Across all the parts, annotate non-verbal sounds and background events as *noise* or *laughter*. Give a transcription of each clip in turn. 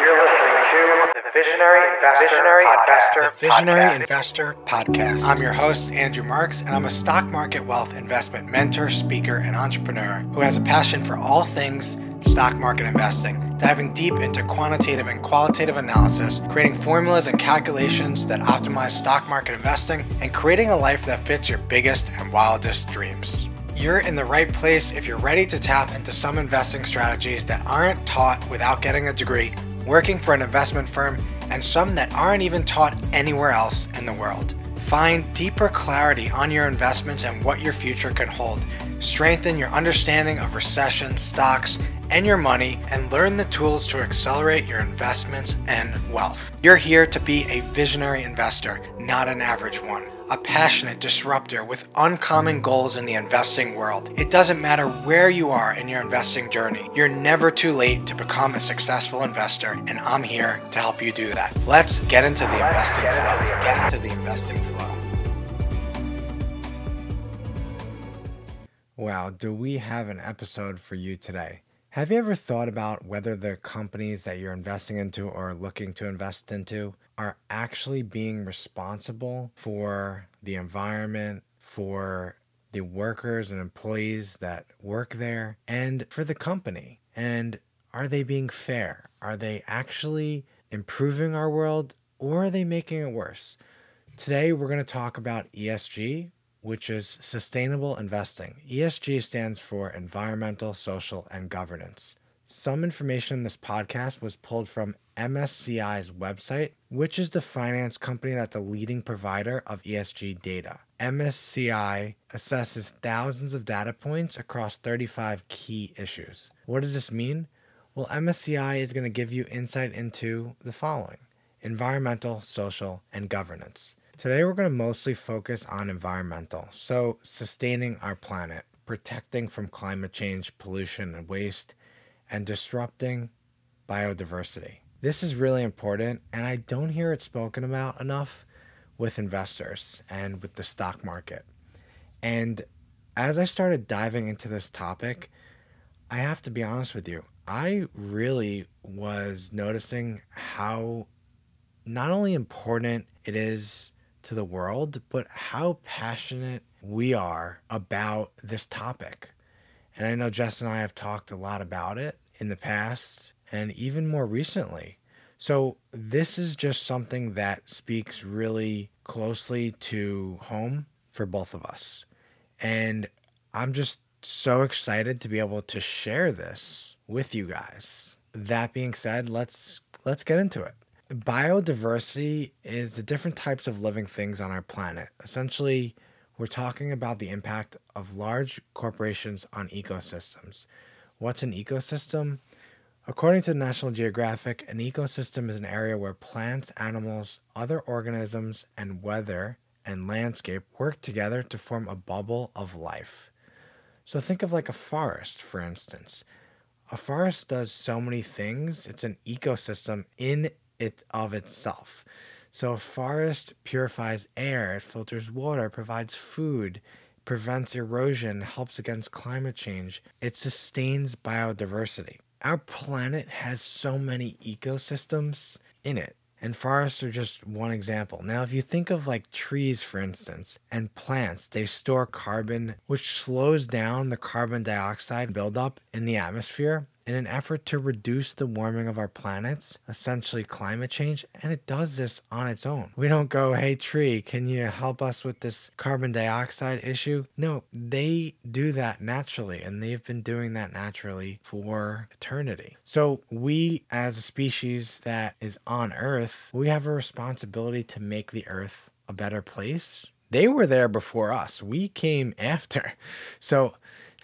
You're listening to the Visionary Investor Visionary Podcast. Investor Podcast. I'm your host, Andrew Marks, and I'm a stock market wealth investment mentor, speaker, and entrepreneur who has a passion for all things stock market investing, diving deep into quantitative and qualitative analysis, creating formulas and calculations that optimize stock market investing, and creating a life that fits your biggest and wildest dreams. You're in the right place if you're ready to tap into some investing strategies that aren't taught without getting a degree, working for an investment firm, and some that aren't even taught anywhere else in the world. Find deeper clarity on your investments and what your future can hold. Strengthen your understanding of recession, stocks, and your money, and learn the tools to accelerate your investments and wealth. You're here to be a visionary investor, not an average one a passionate disruptor with uncommon goals in the investing world. It doesn't matter where you are in your investing journey, you're never too late to become a successful investor, and I'm here to help you do that. Let's get into the investing flow. Get into the investing flow. Wow, do we have an episode for you today? Have you ever thought about whether the companies that you're investing into or looking to invest into are actually being responsible for the environment, for the workers and employees that work there, and for the company? And are they being fair? Are they actually improving our world or are they making it worse? Today, we're going to talk about ESG, which is sustainable investing. ESG stands for environmental, social, and governance. Some information in this podcast was pulled from MSCI's website, which is the finance company that's the leading provider of ESG data. MSCI assesses thousands of data points across 35 key issues. What does this mean? Well, MSCI is going to give you insight into the following environmental, social, and governance. Today, we're going to mostly focus on environmental, so sustaining our planet, protecting from climate change, pollution, and waste, and disrupting biodiversity. This is really important, and I don't hear it spoken about enough with investors and with the stock market. And as I started diving into this topic, I have to be honest with you, I really was noticing how not only important it is to the world, but how passionate we are about this topic. And I know Jess and I have talked a lot about it in the past and even more recently. So, this is just something that speaks really closely to home for both of us. And I'm just so excited to be able to share this with you guys. That being said, let's let's get into it. Biodiversity is the different types of living things on our planet. Essentially, we're talking about the impact of large corporations on ecosystems. What's an ecosystem? According to National Geographic, an ecosystem is an area where plants, animals, other organisms, and weather and landscape work together to form a bubble of life. So think of like a forest, for instance. A forest does so many things, it's an ecosystem in it of itself. So a forest purifies air, it filters water, provides food, prevents erosion, helps against climate change. It sustains biodiversity. Our planet has so many ecosystems in it. And forests are just one example. Now, if you think of like trees, for instance, and plants, they store carbon, which slows down the carbon dioxide buildup in the atmosphere in an effort to reduce the warming of our planets, essentially climate change, and it does this on its own. We don't go, hey, tree, can you help us with this carbon dioxide issue? No, they do that naturally, and they've been doing that naturally for eternity. So, we as a species that is on Earth, we have a responsibility to make the Earth a better place. They were there before us, we came *laughs* after. So,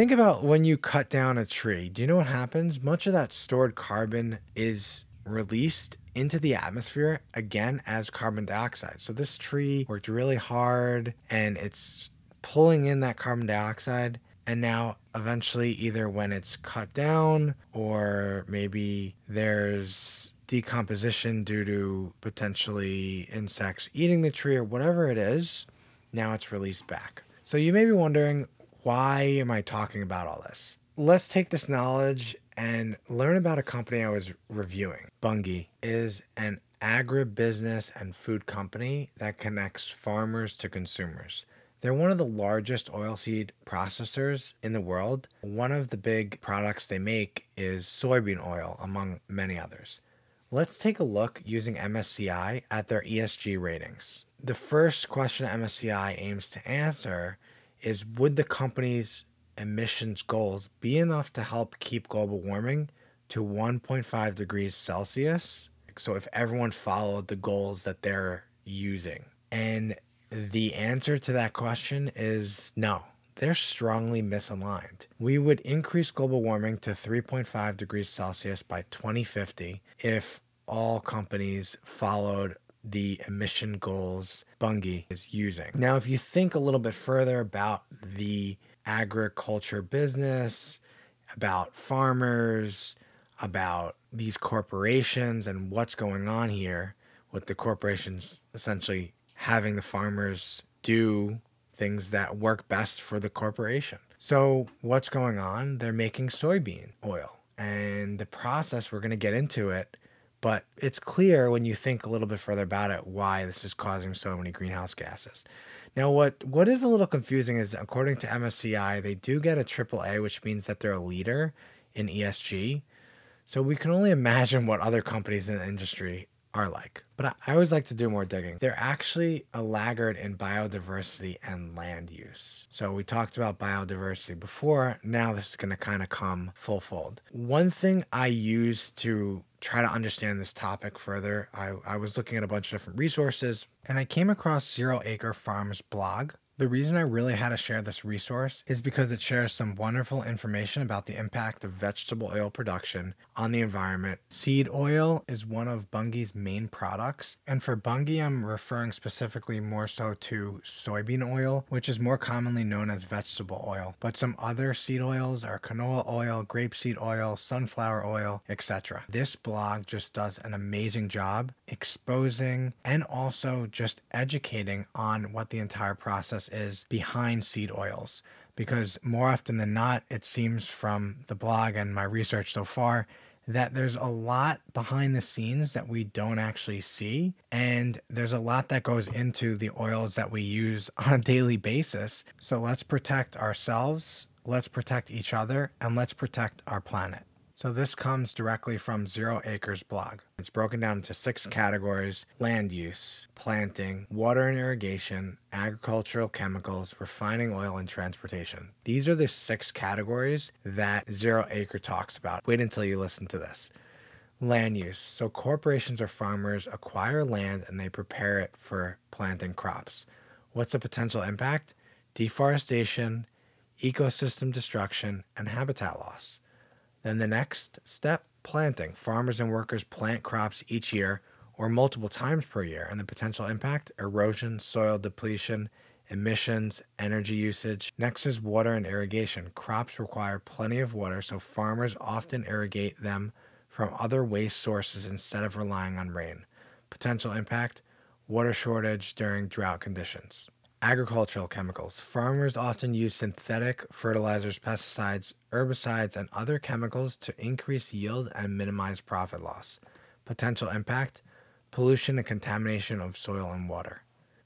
Think about when you cut down a tree. Do you know what happens? Much of that stored carbon is released into the atmosphere again as carbon dioxide. So this tree worked really hard and it's pulling in that carbon dioxide. And now, eventually, either when it's cut down or maybe there's decomposition due to potentially insects eating the tree or whatever it is, now it's released back. So you may be wondering, why am I talking about all this? Let's take this knowledge and learn about a company I was reviewing. Bunge is an agribusiness and food company that connects farmers to consumers. They're one of the largest oilseed processors in the world. One of the big products they make is soybean oil, among many others. Let's take a look using MSCI at their ESG ratings. The first question MSCI aims to answer is Would the company's emissions goals be enough to help keep global warming to 1.5 degrees Celsius? So, if everyone followed the goals that they're using. And the answer to that question is no. They're strongly misaligned. We would increase global warming to 3.5 degrees Celsius by 2050 if all companies followed the emission goals Bunge is using. Now, if you think a little bit further about the agriculture business, about farmers, about these corporations and what's going on here with the corporations essentially having the farmers do things that work best for the corporation. So, what's going on? They're making soybean oil. And the process, we're going to get into it, but it's clear when you think a little bit further about it why this is causing so many greenhouse gases. Now, what, what is a little confusing is according to MSCI, they do get a AAA, which means that they're a leader in ESG. So we can only imagine what other companies in the industry are like. But I always like to do more digging. They're actually a laggard in biodiversity and land use. So we talked about biodiversity before. Now this is going to kind of come full fold. One thing I use to try to understand this topic further, I, I was looking at a bunch of different resources and I came across Zero Acre Farms blog. The reason I really had to share this resource is because it shares some wonderful information about the impact of vegetable oil production on the environment. Seed oil is one of Bunge's main products, and for Bunge, I'm referring specifically more so to soybean oil, which is more commonly known as vegetable oil. But some other seed oils are canola oil, grapeseed oil, sunflower oil, etc. This blog just does an amazing job exposing and also just educating on what the entire process is behind seed oils. Because more often than not, it seems from the blog and my research so far that there's a lot behind the scenes that we don't actually see. And there's a lot that goes into the oils that we use *laughs* on a daily basis. So let's protect ourselves, let's protect each other, and let's protect our planet. So this comes directly from Zero Acres blog. It's broken down into six categories land use, planting, water and irrigation, agricultural chemicals, refining oil, and transportation. These are the six categories that Zero Acre talks about. Wait until you listen to this. Land use. So corporations or farmers acquire land and they prepare it for planting crops. What's the potential impact? Deforestation, ecosystem destruction, and habitat loss. Then the next step planting. Farmers and workers plant crops each year or multiple times per year, and the potential impact erosion, soil depletion, emissions, energy usage. Next is water and irrigation. Crops require plenty of water, so farmers often irrigate them from other waste sources instead of relying on rain. Potential impact water shortage during drought conditions. Agricultural chemicals. Farmers often use synthetic fertilizers, pesticides, herbicides, and other chemicals to increase yield and minimize profit loss. Potential impact pollution and contamination of soil and water.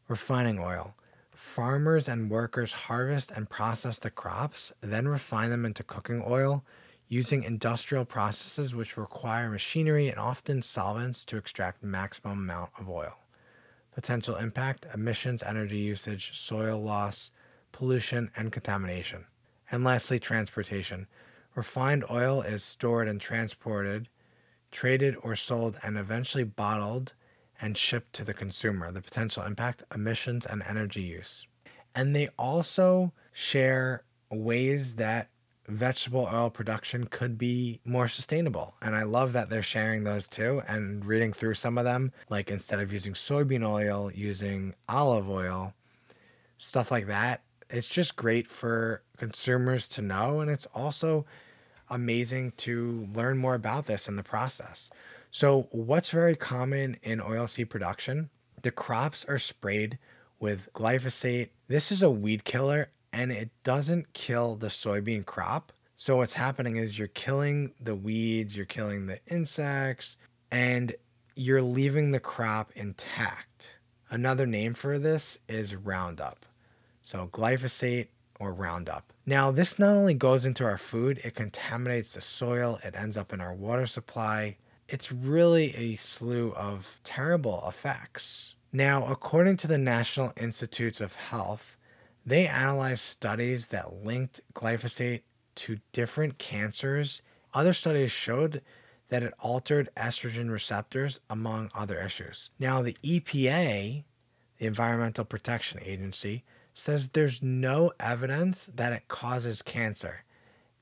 Refining oil. Farmers and workers harvest and process the crops, then refine them into cooking oil using industrial processes which require machinery and often solvents to extract maximum amount of oil potential impact, emissions, energy usage, soil loss, pollution, and contamination. And lastly, transportation. Refined oil is stored and transported, traded or sold, and eventually bottled and shipped to the consumer. The potential impact, emissions, and energy use. And they also share ways that vegetable oil production could be more sustainable. And I love that they're sharing those too and reading through some of them, like instead of using soybean oil, using olive oil, stuff like that. It's just great for consumers to know. And it's also amazing to learn more about this in the process. So, what's very common in oilseed production? The crops are sprayed with glyphosate. This is a weed killer and it doesn't kill the soybean crop. So what's happening is you're killing the weeds, you're killing the insects, and you're leaving the crop intact. Another name for this is Roundup. So glyphosate or Roundup. Now, this not only goes into our food, it contaminates the soil, it ends up in our water supply. It's really a slew of terrible effects. Now, according to the National Institutes of Health, they analyzed studies that linked glyphosate to different cancers. Other studies showed that it altered estrogen receptors, among other issues. Now, the EPA, the Environmental Protection Agency, says there's no evidence that it causes cancer.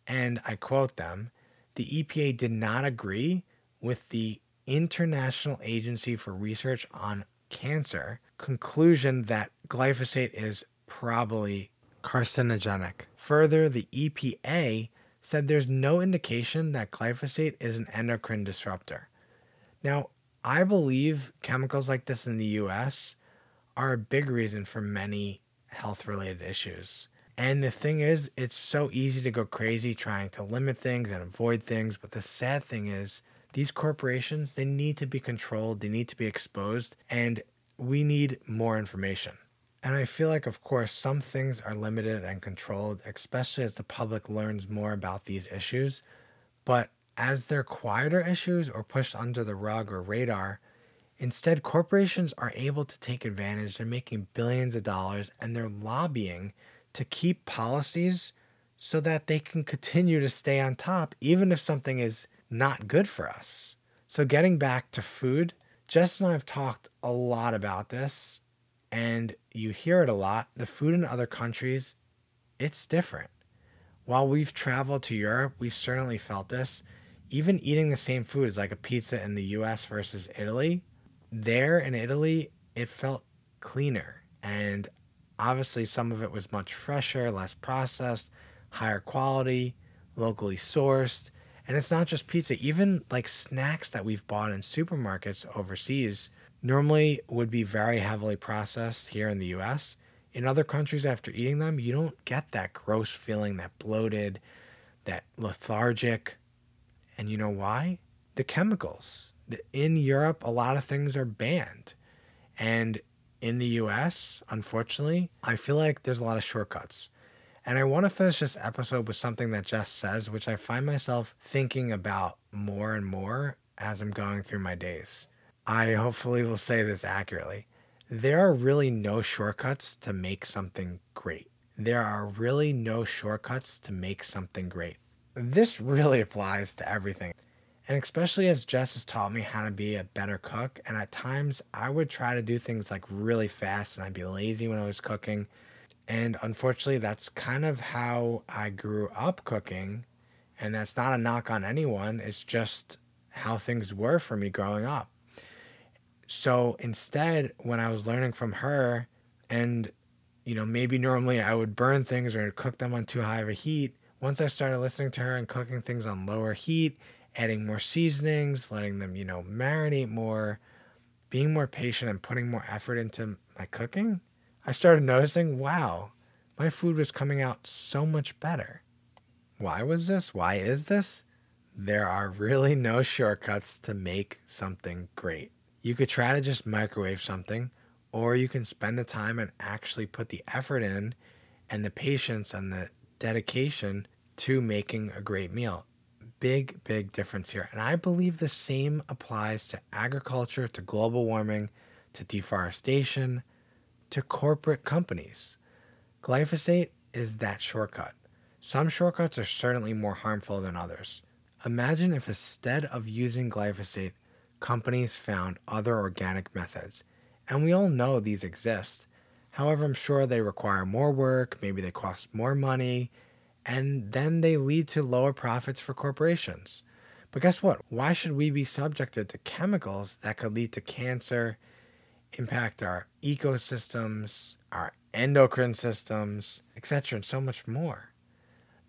And I quote them the EPA did not agree with the International Agency for Research on Cancer conclusion that glyphosate is probably carcinogenic. Further, the EPA said there's no indication that glyphosate is an endocrine disruptor. Now, I believe chemicals like this in the US are a big reason for many health related issues. And the thing is, it's so easy to go crazy trying to limit things and avoid things. But the sad thing is, these corporations, they need to be controlled, they need to be exposed, and we need more information. And I feel like, of course, some things are limited and controlled, especially as the public learns more about these issues. But as they're quieter issues or pushed under the rug or radar, Instead, corporations are able to take advantage. They're making billions of dollars and they're lobbying to keep policies so that they can continue to stay on top, even if something is not good for us. So, getting back to food, Jess and I have talked a lot about this, and you hear it a lot. The food in other countries, it's different. While we've traveled to Europe, we certainly felt this. Even eating the same food as like a pizza in the US versus Italy, there in Italy, it felt cleaner. And obviously, some of it was much fresher, less processed, higher quality, locally sourced. And it's not just pizza, even like snacks that we've bought in supermarkets overseas normally would be very heavily processed here in the US. In other countries, after eating them, you don't get that gross feeling, that bloated, that lethargic. And you know why? The chemicals in Europe, a lot of things are banned. And in the US, unfortunately, I feel like there's a lot of shortcuts. And I want to finish this episode with something that Jess says, which I find myself thinking about more and more as I'm going through my days. I hopefully will say this accurately. There are really no shortcuts to make something great. There are really no shortcuts to make something great. This really applies to everything. And especially as Jess has taught me how to be a better cook, and at times I would try to do things like really fast and I'd be lazy when I was cooking. And unfortunately, that's kind of how I grew up cooking. And that's not a knock on anyone, it's just how things were for me growing up. So instead, when I was learning from her, and you know, maybe normally I would burn things or cook them on too high of a heat, once I started listening to her and cooking things on lower heat adding more seasonings, letting them, you know, marinate more, being more patient and putting more effort into my cooking, I started noticing, wow, my food was coming out so much better. Why was this? Why is this? There are really no shortcuts to make something great. You could try to just microwave something, or you can spend the time and actually put the effort in and the patience and the dedication to making a great meal big, big difference here. And I believe the same applies to agriculture, to global warming, to deforestation, to corporate companies. Glyphosate is that shortcut. Some shortcuts are certainly more harmful than others. Imagine if instead of using glyphosate, companies found other organic methods. And we all know these exist. However, I'm sure they require more work, maybe they cost more money, and then they lead to lower profits for corporations. But guess what? Why should we be subjected to chemicals that could lead to cancer, impact our ecosystems, our endocrine systems, etc., and so much more?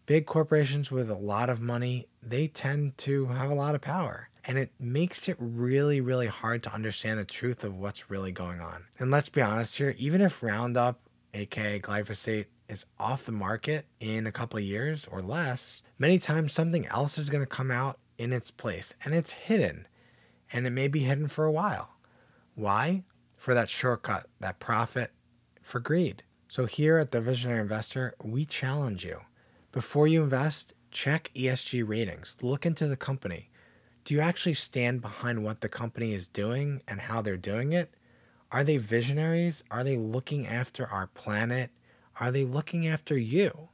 Big corporations with a lot of money, they tend to have a lot of power. And it makes it really, really hard to understand the truth of what's really going on. And let's be honest here, even if Roundup aka glyphosate, is off the market in a couple of years or less, many times something else is going to come out in its place and it's hidden and it may be hidden for a while. Why? For that shortcut, that profit, for greed. So here at the Visionary Investor, we challenge you. Before you invest, check ESG ratings. Look into the company. Do you actually stand behind what the company is doing and how they're doing it? Are they visionaries? Are they looking after our planet? Are they looking after you?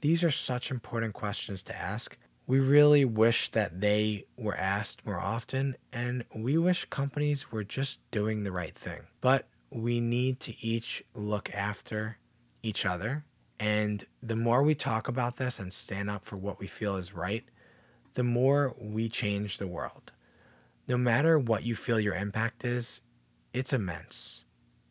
These are such important questions to ask. We really wish that they were asked more often, and we wish companies were just doing the right thing. But we need to each look after each other. And the more we talk about this and stand up for what we feel is right, the more we change the world. No matter what you feel your impact is, it's immense.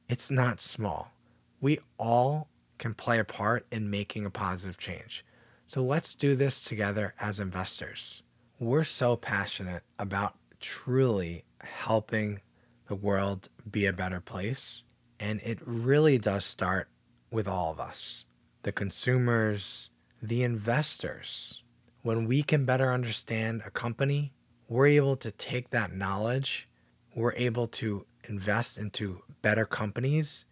It's not small. We all can play a part in making a positive change. So let's do this together as investors. We're so passionate about truly helping the world be a better place. And it really does start with all of us the consumers, the investors. When we can better understand a company, we're able to take that knowledge, we're able to invest into better companies.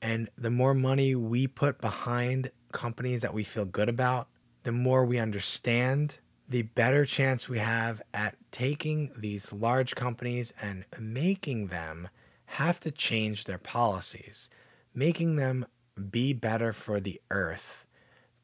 And the more money we put behind companies that we feel good about, the more we understand, the better chance we have at taking these large companies and making them have to change their policies, making them be better for the earth,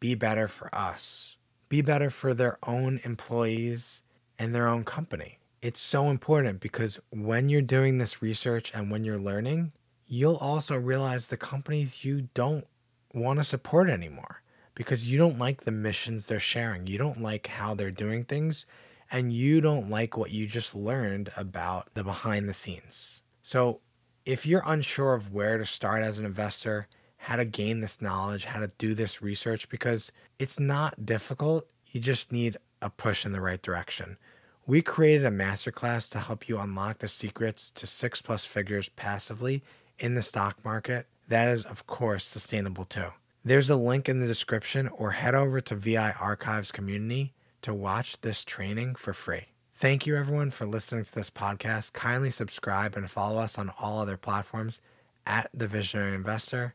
be better for us, be better for their own employees and their own company it's so important because when you're doing this research and when you're learning, you'll also realize the companies you don't want to support anymore because you don't like the missions they're sharing. You don't like how they're doing things and you don't like what you just learned about the behind the scenes. So, if you're unsure of where to start as an investor, how to gain this knowledge, how to do this research, because it's not difficult, you just need a push in the right direction. We created a masterclass to help you unlock the secrets to six plus figures passively in the stock market. That is, of course, sustainable too. There's a link in the description or head over to VI Archives community to watch this training for free. Thank you, everyone, for listening to this podcast. Kindly subscribe and follow us on all other platforms at The Visionary Investor,